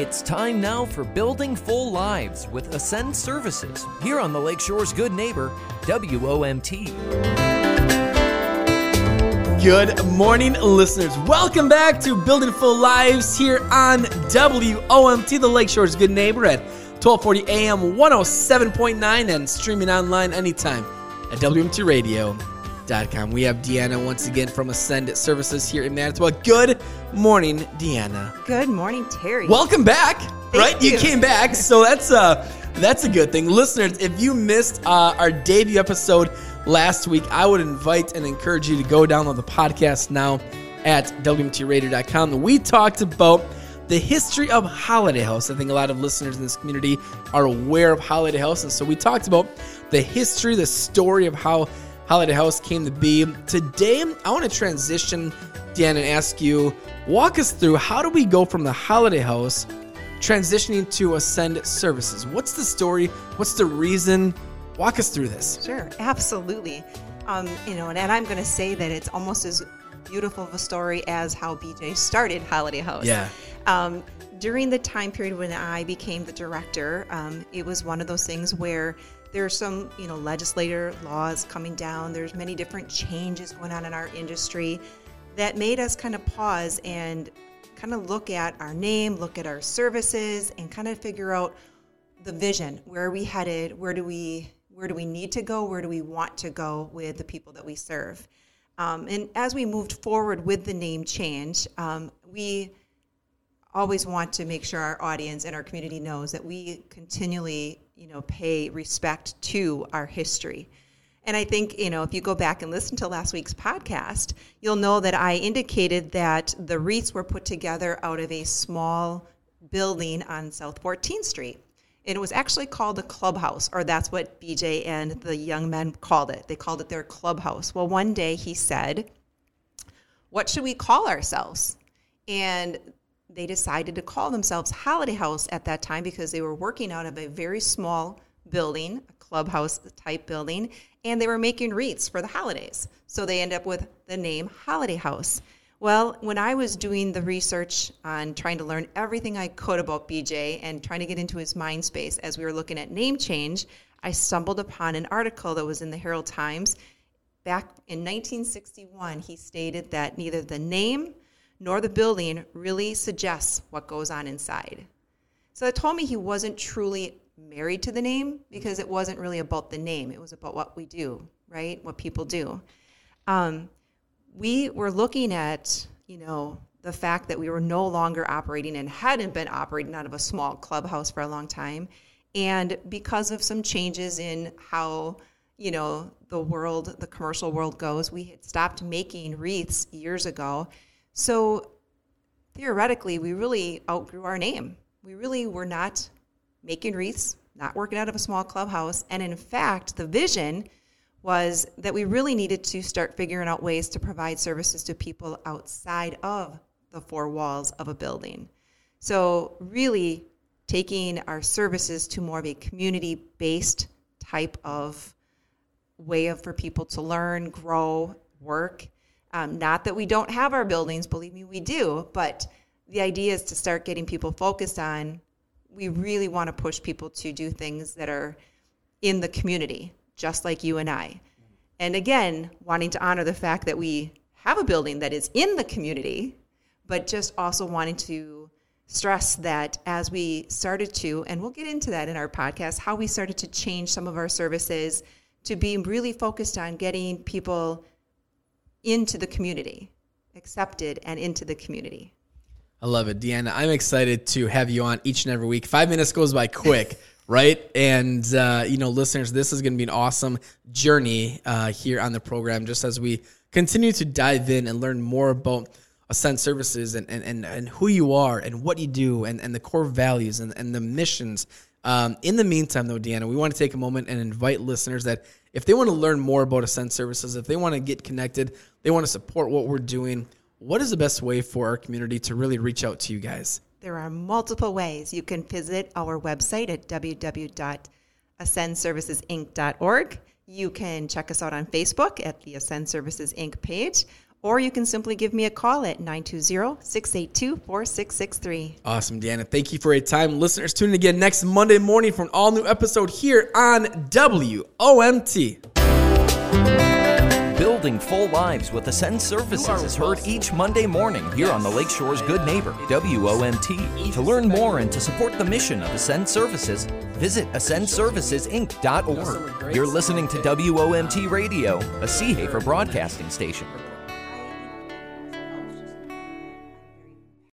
It's time now for Building Full Lives with Ascend Services here on the Lakeshore's Good Neighbor, WOMT. Good morning, listeners. Welcome back to Building Full Lives here on WOMT, the Lakeshore's Good Neighbor at 1240 AM, 107.9, and streaming online anytime at We have Deanna once again from Ascend Services here in Manitowoc. Good morning, Deanna. Good morning, Terry. Welcome back. right, you. you. came back, so that's uh that's a good thing. Listeners, if you missed uh, our debut episode last week, I would invite and encourage you to go download the podcast now at WMTRadio.com. We talked about the history of Holiday House. I think a lot of listeners in this community are aware of Holiday House, and so we talked about the history, the story of how Holiday House came to be. Today, I want to transition, Dan, and ask you, walk us through how do we go from the Holiday House transitioning to Ascend Services? What's the story? What's the reason? Walk us through this. Sure, absolutely. Um, you know, and, and I'm going to say that it's almost as beautiful of a story as how BJ started Holiday House. Yeah. Um, during the time period when I became the director, um, it was one of those things where there's some, you know, legislator laws coming down. There's many different changes going on in our industry that made us kind of pause and kind of look at our name, look at our services, and kind of figure out the vision. Where are we headed? Where do we where do we need to go? Where do we want to go with the people that we serve? Um, and as we moved forward with the name change, um, we always want to make sure our audience and our community knows that we continually, you know, pay respect to our history. And I think, you know, if you go back and listen to last week's podcast, you'll know that I indicated that the wreaths were put together out of a small building on South 14th Street. And it was actually called a clubhouse, or that's what BJ and the young men called it. They called it their clubhouse. Well, one day he said, What should we call ourselves? And they decided to call themselves Holiday House at that time because they were working out of a very small building, a clubhouse type building, and they were making wreaths for the holidays. So they end up with the name Holiday House. Well, when I was doing the research on trying to learn everything I could about BJ and trying to get into his mind space as we were looking at name change, I stumbled upon an article that was in the Herald Times. Back in 1961, he stated that neither the name nor the building really suggests what goes on inside. So it told me he wasn't truly married to the name because it wasn't really about the name, it was about what we do, right? What people do. Um, we were looking at, you know, the fact that we were no longer operating and hadn't been operating out of a small clubhouse for a long time. And because of some changes in how, you know, the world, the commercial world goes, we had stopped making wreaths years ago. So theoretically, we really outgrew our name. We really were not making wreaths, not working out of a small clubhouse. And in fact, the vision was that we really needed to start figuring out ways to provide services to people outside of the four walls of a building. So, really taking our services to more of a community based type of way of for people to learn, grow, work. Um, not that we don't have our buildings, believe me, we do, but the idea is to start getting people focused on we really want to push people to do things that are in the community just like you and I. And again, wanting to honor the fact that we have a building that is in the community, but just also wanting to stress that as we started to, and we'll get into that in our podcast, how we started to change some of our services to be really focused on getting people into the community, accepted and into the community. I love it, Deanna. I'm excited to have you on each and every week. Five minutes goes by quick. right? And uh, you know, listeners, this is going to be an awesome journey uh, here on the program, just as we continue to dive in and learn more about Ascend Services and, and, and, and who you are and what you do and, and the core values and, and the missions. Um, in the meantime, though, Deanna, we want to take a moment and invite listeners that if they want to learn more about Ascend Services, if they want to get connected, they want to support what we're doing, what is the best way for our community to really reach out to you guys? There are multiple ways. You can visit our website at www.ascendservicesinc.org. You can check us out on Facebook at the Ascend Services Inc. page, or you can simply give me a call at 920-682-4663. Awesome, Deanna. Thank you for your time. Listeners, tune in again next Monday morning for an all new episode here on WOMT. Building full lives with Ascend Services is heard each Monday morning here on the Lakeshore's Good Neighbor, WOMT. To learn more and to support the mission of Ascend Services, visit ascendservicesinc.org. You're listening to WOMT Radio, a Seehafer broadcasting station.